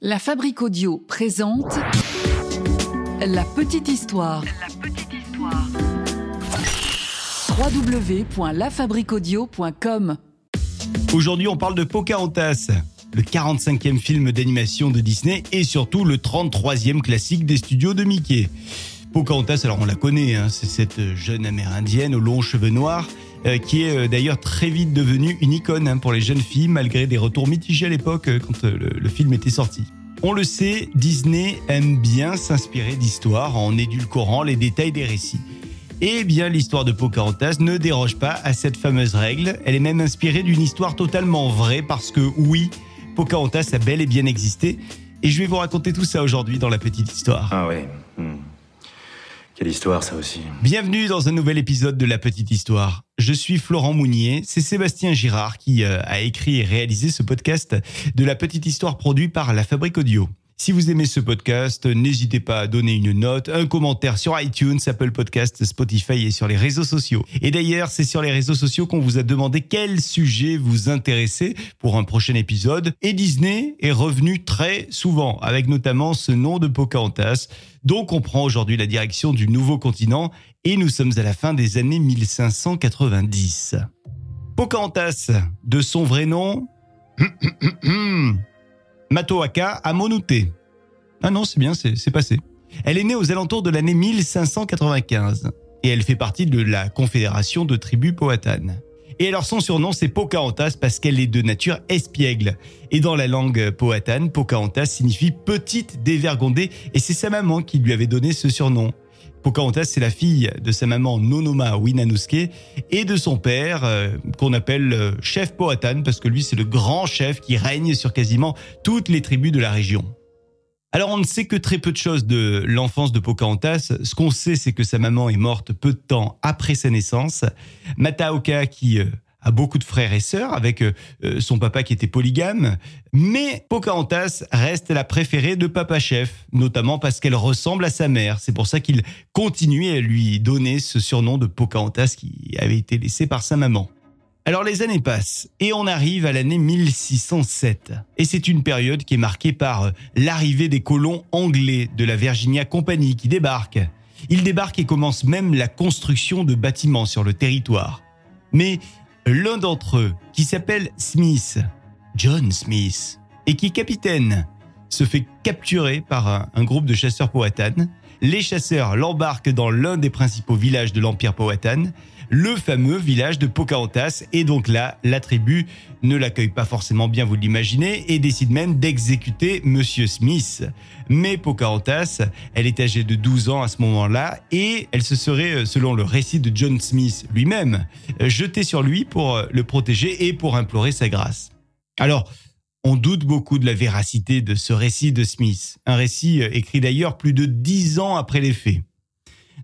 La Fabrique Audio présente La Petite Histoire. La petite histoire. www.lafabriqueaudio.com Aujourd'hui, on parle de Pocahontas, le 45e film d'animation de Disney et surtout le 33e classique des studios de Mickey. Pocahontas, alors on la connaît, hein, c'est cette jeune amérindienne aux longs cheveux noirs qui est euh, d'ailleurs très vite devenue une icône hein, pour les jeunes filles malgré des retours mitigés à l'époque euh, quand euh, le, film était sorti. On le sait, Disney aime bien s'inspirer d'histoires en édulcorant les détails des récits. Eh bien, l'histoire de Pocahontas ne déroge pas à cette fameuse règle. Elle est même inspirée d'une histoire totalement vraie parce que oui, Pocahontas a bel et bien existé. Et je vais vous raconter tout ça aujourd'hui dans la petite histoire. Ah ouais. hmm. Quelle histoire ça aussi. Bienvenue dans un nouvel épisode de La Petite Histoire. Je suis Florent Mounier, c'est Sébastien Girard qui euh, a écrit et réalisé ce podcast de La Petite Histoire produit par La Fabrique Audio. Si vous aimez ce podcast, n'hésitez pas à donner une note, un commentaire sur iTunes, Apple Podcast, Spotify et sur les réseaux sociaux. Et d'ailleurs, c'est sur les réseaux sociaux qu'on vous a demandé quel sujet vous intéressait pour un prochain épisode. Et Disney est revenu très souvent, avec notamment ce nom de Pocahontas. Donc on prend aujourd'hui la direction du nouveau continent et nous sommes à la fin des années 1590. Pocahontas, de son vrai nom, Matoaka Amonute. Ah non, c'est bien, c'est c'est passé. Elle est née aux alentours de l'année 1595 et elle fait partie de la confédération de tribus Powhatan. Et alors son surnom c'est Pocahontas parce qu'elle est de nature espiègle. Et dans la langue Powhatan, Pocahontas signifie petite dévergondée et c'est sa maman qui lui avait donné ce surnom. Pocahontas, c'est la fille de sa maman Nonoma Winanuske et de son père, euh, qu'on appelle euh, chef Powhatan, parce que lui, c'est le grand chef qui règne sur quasiment toutes les tribus de la région. Alors, on ne sait que très peu de choses de l'enfance de Pocahontas. Ce qu'on sait, c'est que sa maman est morte peu de temps après sa naissance. Mataoka, qui euh, a beaucoup de frères et sœurs, avec euh, euh, son papa qui était polygame. Mais Pocahontas reste la préférée de Papa Chef, notamment parce qu'elle ressemble à sa mère. C'est pour ça qu'il continue à lui donner ce surnom de Pocahontas qui avait été laissé par sa maman. Alors les années passent et on arrive à l'année 1607. Et c'est une période qui est marquée par euh, l'arrivée des colons anglais de la Virginia Company qui débarquent. Ils débarquent et commencent même la construction de bâtiments sur le territoire. Mais l'un d'entre eux, qui s'appelle Smith, John Smith, et qui capitaine, se fait capturer par un, un groupe de chasseurs Powhatan. Les chasseurs l'embarquent dans l'un des principaux villages de l'Empire Powhatan, le fameux village de Pocahontas, et donc là, la tribu ne l'accueille pas forcément bien, vous l'imaginez, et décide même d'exécuter Monsieur Smith. Mais Pocahontas, elle est âgée de 12 ans à ce moment-là, et elle se serait, selon le récit de John Smith lui-même, jetée sur lui pour le protéger et pour implorer sa grâce. Alors, on doute beaucoup de la véracité de ce récit de Smith, un récit euh, écrit d'ailleurs plus de dix ans après les faits.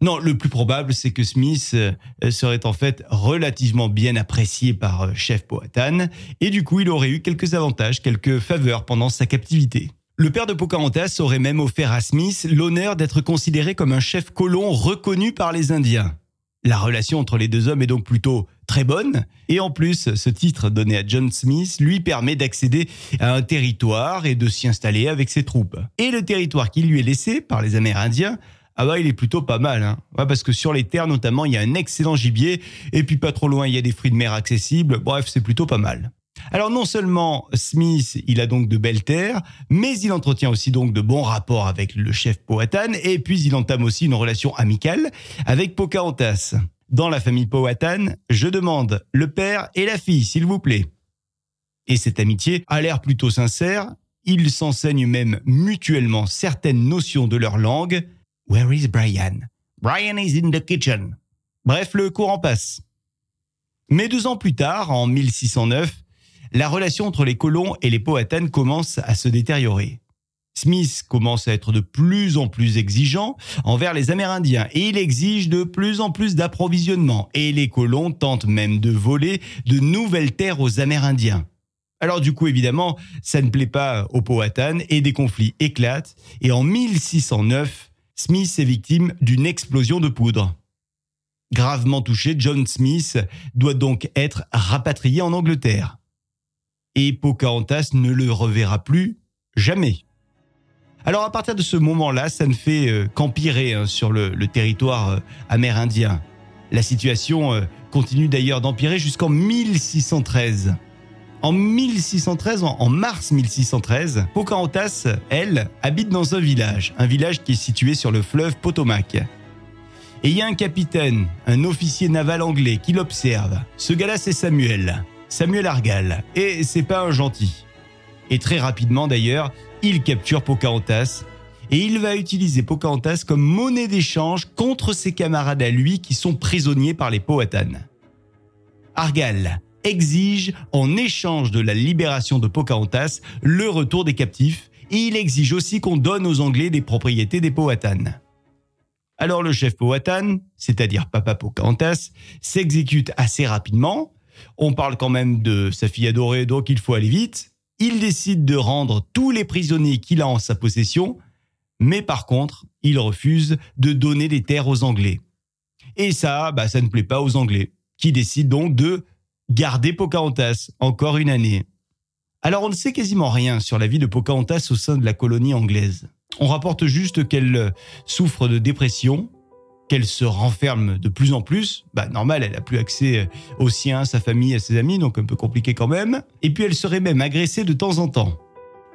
Non, le plus probable, c'est que Smith euh, serait en fait relativement bien apprécié par euh, Chef Powhatan, et du coup il aurait eu quelques avantages, quelques faveurs pendant sa captivité. Le père de Pocahontas aurait même offert à Smith l'honneur d'être considéré comme un chef colon reconnu par les Indiens. La relation entre les deux hommes est donc plutôt très bonne, et en plus, ce titre donné à John Smith lui permet d'accéder à un territoire et de s'y installer avec ses troupes. Et le territoire qui lui est laissé par les Amérindiens, ah bah il est plutôt pas mal, hein. Ouais, parce que sur les terres notamment, il y a un excellent gibier, et puis pas trop loin, il y a des fruits de mer accessibles, bref, c'est plutôt pas mal. Alors non seulement Smith, il a donc de belles terres, mais il entretient aussi donc de bons rapports avec le chef Powhatan, et puis il entame aussi une relation amicale avec Pocahontas. Dans la famille Powhatan, je demande le père et la fille, s'il vous plaît. Et cette amitié a l'air plutôt sincère, ils s'enseignent même mutuellement certaines notions de leur langue. Where is Brian? Brian is in the kitchen. Bref, le courant passe. Mais deux ans plus tard, en 1609, la relation entre les colons et les Powhatan commence à se détériorer. Smith commence à être de plus en plus exigeant envers les Amérindiens et il exige de plus en plus d'approvisionnement et les colons tentent même de voler de nouvelles terres aux Amérindiens. Alors du coup évidemment, ça ne plaît pas aux Powhatan et des conflits éclatent et en 1609, Smith est victime d'une explosion de poudre. Gravement touché, John Smith doit donc être rapatrié en Angleterre. Et Pocahontas ne le reverra plus jamais. Alors à partir de ce moment-là, ça ne fait euh, qu'empirer hein, sur le, territoire euh, amérindien. La situation euh, continue d'ailleurs d'empirer jusqu'en 1613. En 1613, en, mars 1613, Pocahontas, elle, habite dans un village, un village qui est situé sur le fleuve Potomac. Et il y a un capitaine, un officier naval anglais qui l'observe. Ce gars-là, c'est Samuel. Samuel Argal. Et c'est pas un gentil. Et très rapidement d'ailleurs, il capture Pocahontas. Et il va utiliser Pocahontas comme monnaie d'échange contre ses camarades à lui qui sont prisonniers par les Powhatan. Argal exige, en échange de la libération de Pocahontas, le retour des captifs, et il exige aussi qu'on donne aux Anglais des propriétés des Powhatan. Alors le chef Powhatan, c'est-à-dire Papa Pocahontas, s'exécute assez rapidement. On parle quand même de sa fille adorée, donc il faut aller vite. Il décide de rendre tous les prisonniers qu'il a en sa possession, mais par contre, il refuse de donner des terres aux Anglais. Et ça, bah, ça ne plaît pas aux Anglais, qui décident donc de garder Pocahontas encore une année. Alors on ne sait quasiment rien sur la vie de Pocahontas au sein de la colonie anglaise. On rapporte juste qu'elle souffre de dépression, qu'elle se renferme de plus en plus. Bah normal, elle a plus accès aux siens, sa famille, à ses amis, donc un peu compliqué quand même. Et puis elle serait même agressée de temps en temps.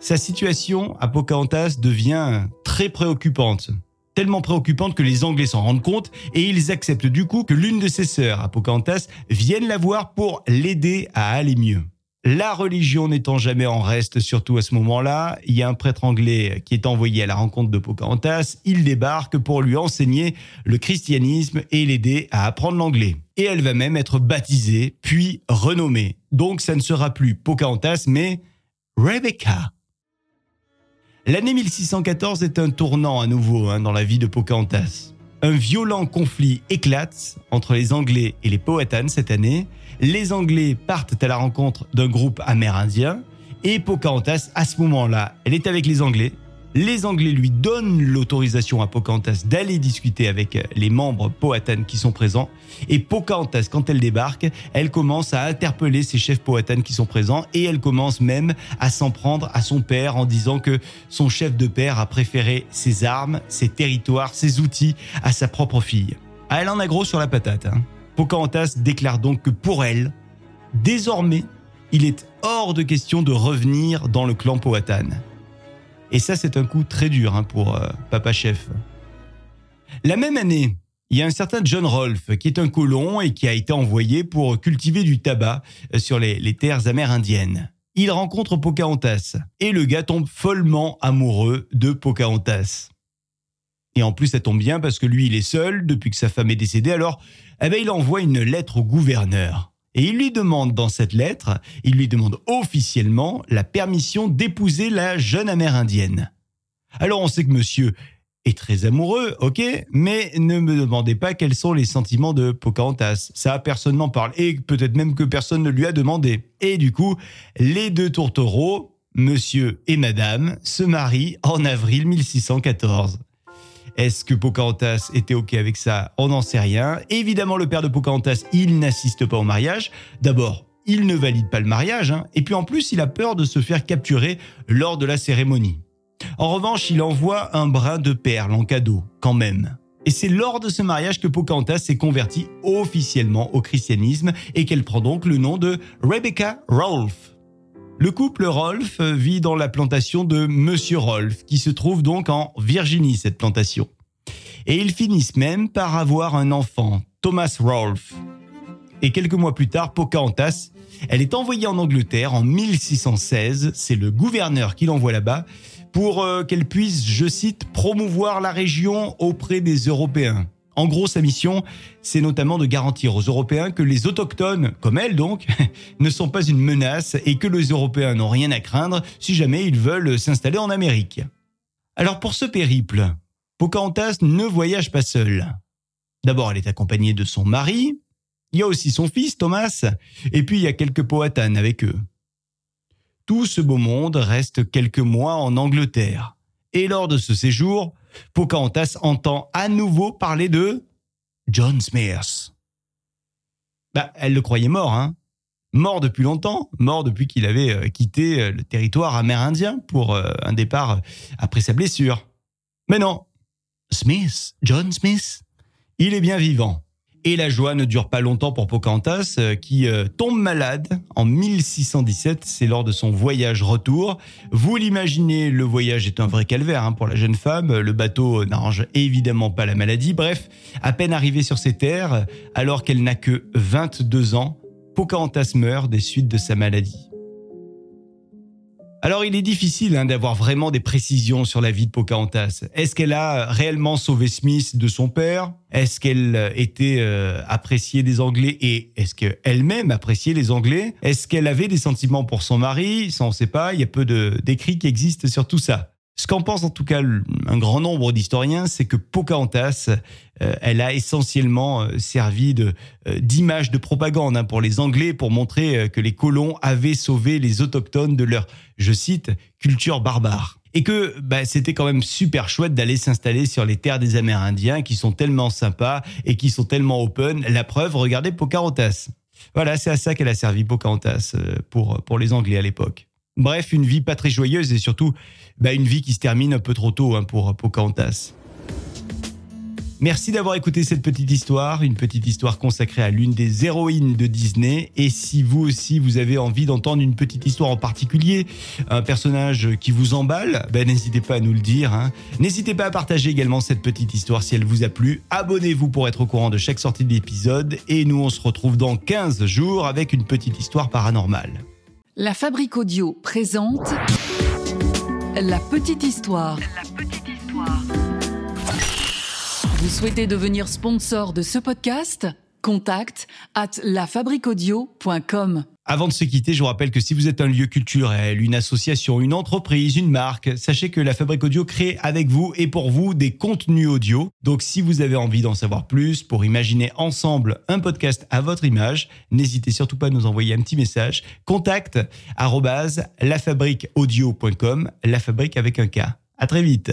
Sa situation à Pocahontas devient très préoccupante. Tellement préoccupante que les Anglais s'en rendent compte et ils acceptent du coup que l'une de ses sœurs Pocahontas vienne la voir pour l'aider à aller mieux. La religion n'étant jamais en reste, surtout à ce moment-là, il y a un prêtre anglais qui est envoyé à la rencontre de Pocahontas. Il débarque pour lui enseigner le christianisme et l'aider à apprendre l'anglais. Et elle va même être baptisée, puis renommée. Donc ça ne sera plus Pocahontas, mais Rebecca. L'année 1614 est un tournant à nouveau hein, dans la vie de Pocahontas. Un violent conflit éclate entre les Anglais et les Powhatan cette année. Les Anglais partent à la rencontre d'un groupe amérindien et Pocahontas, à ce moment-là, elle est avec les Anglais. Les Anglais lui donnent l'autorisation à Pocahontas d'aller discuter avec les membres Powhatan qui sont présents. Et Pocahontas, quand elle débarque, elle commence à interpeller ses chefs Powhatan qui sont présents et elle commence même à s'en prendre à son père en disant que son chef de père a préféré ses armes, ses territoires, ses outils à sa propre fille. Ah, elle en a gros sur la patate. Hein. Pocahontas déclare donc que pour elle, désormais, il est hors de question de revenir dans le clan Powhatan. Et ça, c'est un coup très dur hein, pour euh, Papa Chef. La même année, il y a un certain John Rolfe qui est un colon et qui a été envoyé pour cultiver du tabac euh, sur les, terres amérindiennes. Il rencontre Pocahontas et le gars tombe follement amoureux de Pocahontas. Et en plus, ça tombe bien parce que lui, il est seul depuis que sa femme est décédée. Alors, eh ben, il envoie une lettre au gouverneur. Et il lui demande dans cette lettre, il lui demande officiellement la permission d'épouser la jeune amérindienne. Alors on sait que monsieur est très amoureux, ok, mais ne me demandez pas quels sont les sentiments de Pocahontas. Ça, personne n'en parle. Et peut-être même que personne ne lui a demandé. Et du coup, les deux tourtereaux, monsieur et madame, se marient en avril 1614. Est-ce que Pocahontas était OK avec ça? On n'en sait rien. Évidemment, le père de Pocahontas, il n'assiste pas au mariage. D'abord, il ne valide pas le mariage, hein. et puis en plus, il a peur de se faire capturer lors de la cérémonie. En revanche, il envoie un brin de perles en cadeau, quand même. Et c'est lors de ce mariage que Pocahontas s'est convertie officiellement au christianisme et qu'elle prend donc le nom de Rebecca Rolfe. Le couple Rolfe vit dans la plantation de Monsieur Rolfe, qui se trouve donc en Virginie, cette plantation. Et ils finissent même par avoir un enfant, Thomas Rolfe. Et quelques mois plus tard, Pocahontas, elle est envoyée en Angleterre en 1616, c'est le gouverneur qui l'envoie là-bas, pour euh, qu'elle puisse, je cite, promouvoir la région auprès des Européens. En gros, sa mission, c'est notamment de garantir aux Européens que les autochtones, comme elle donc, ne sont pas une menace et que les Européens n'ont rien à craindre si jamais ils veulent s'installer en Amérique. Alors pour ce périple, Pocahontas ne voyage pas seule. D'abord, elle est accompagnée de son mari, il y a aussi son fils Thomas, et puis il y a quelques Powhatan avec eux. Tout ce beau monde reste quelques mois en Angleterre. Et lors de ce séjour, Pocahontas entend à nouveau parler de John Smith. Bah, elle le croyait mort, hein. mort depuis longtemps, mort depuis qu'il avait euh, quitté euh, le territoire amérindien pour euh, un départ après sa blessure. Mais non, Smith, John Smith, il est bien vivant. Et la joie ne dure pas longtemps pour Pocahontas, qui tombe malade en 1617. C'est lors de son voyage retour. Vous l'imaginez, le voyage est un vrai calvaire hein, pour la jeune femme. Le bateau n'arrange évidemment pas la maladie. Bref, à peine arrivée sur ces terres, alors qu'elle n'a que 22 ans, Pocahontas meurt des suites de sa maladie. Alors il est difficile hein, d'avoir vraiment des précisions sur la vie de Pocahontas. Est-ce qu'elle a réellement sauvé Smith de son père? Est-ce qu'elle euh, était euh, appréciée des Anglais? Et est-ce qu'elle-même appréciait les Anglais? Est-ce qu'elle avait des sentiments pour son mari? Ça on ne sait pas, il y a peu d'écrits qui existent sur tout ça. Ce qu'en pense en tout cas un grand nombre d'historiens, c'est que Pocahontas, euh, elle a essentiellement euh, servi euh, d'image de propagande hein, pour les Anglais pour montrer que les colons avaient sauvé les autochtones de leur, je cite, culture barbare. Et que bah, c'était quand même super chouette d'aller s'installer sur les terres des Amérindiens qui sont tellement sympas et qui sont tellement open. La preuve, regardez Pocahontas. Voilà, c'est à ça qu'elle a servi Pocahontas pour, pour les Anglais à l'époque. Bref, une vie pas très joyeuse et surtout bah, une vie qui se termine un peu trop tôt hein, pour Pocahontas. Merci d'avoir écouté cette petite histoire, une petite histoire consacrée à l'une des héroïnes de Disney. Et si vous aussi vous avez envie d'entendre une petite histoire en particulier, un personnage qui vous emballe, ben n'hésitez pas à nous le dire. Hein. N'hésitez pas à partager également cette petite histoire si elle vous a plu. Abonnez-vous pour être au courant de chaque sortie d'épisode. Et nous on se retrouve dans 15 jours avec une petite histoire paranormale. La Fabrique Audio présente La Petite Histoire. La Petite Histoire. Vous souhaitez devenir sponsor de ce podcast? Contact at lafabriquaudio.com. Avant de se quitter, je vous rappelle que si vous êtes un lieu culturel, une association, une entreprise, une marque, sachez que la Fabrique Audio crée avec vous et pour vous des contenus audio. Donc si vous avez envie d'en savoir plus pour imaginer ensemble un podcast à votre image, n'hésitez surtout pas à nous envoyer un petit message. Contact lafabriqueaudio.com, la fabrique avec un K. À très vite.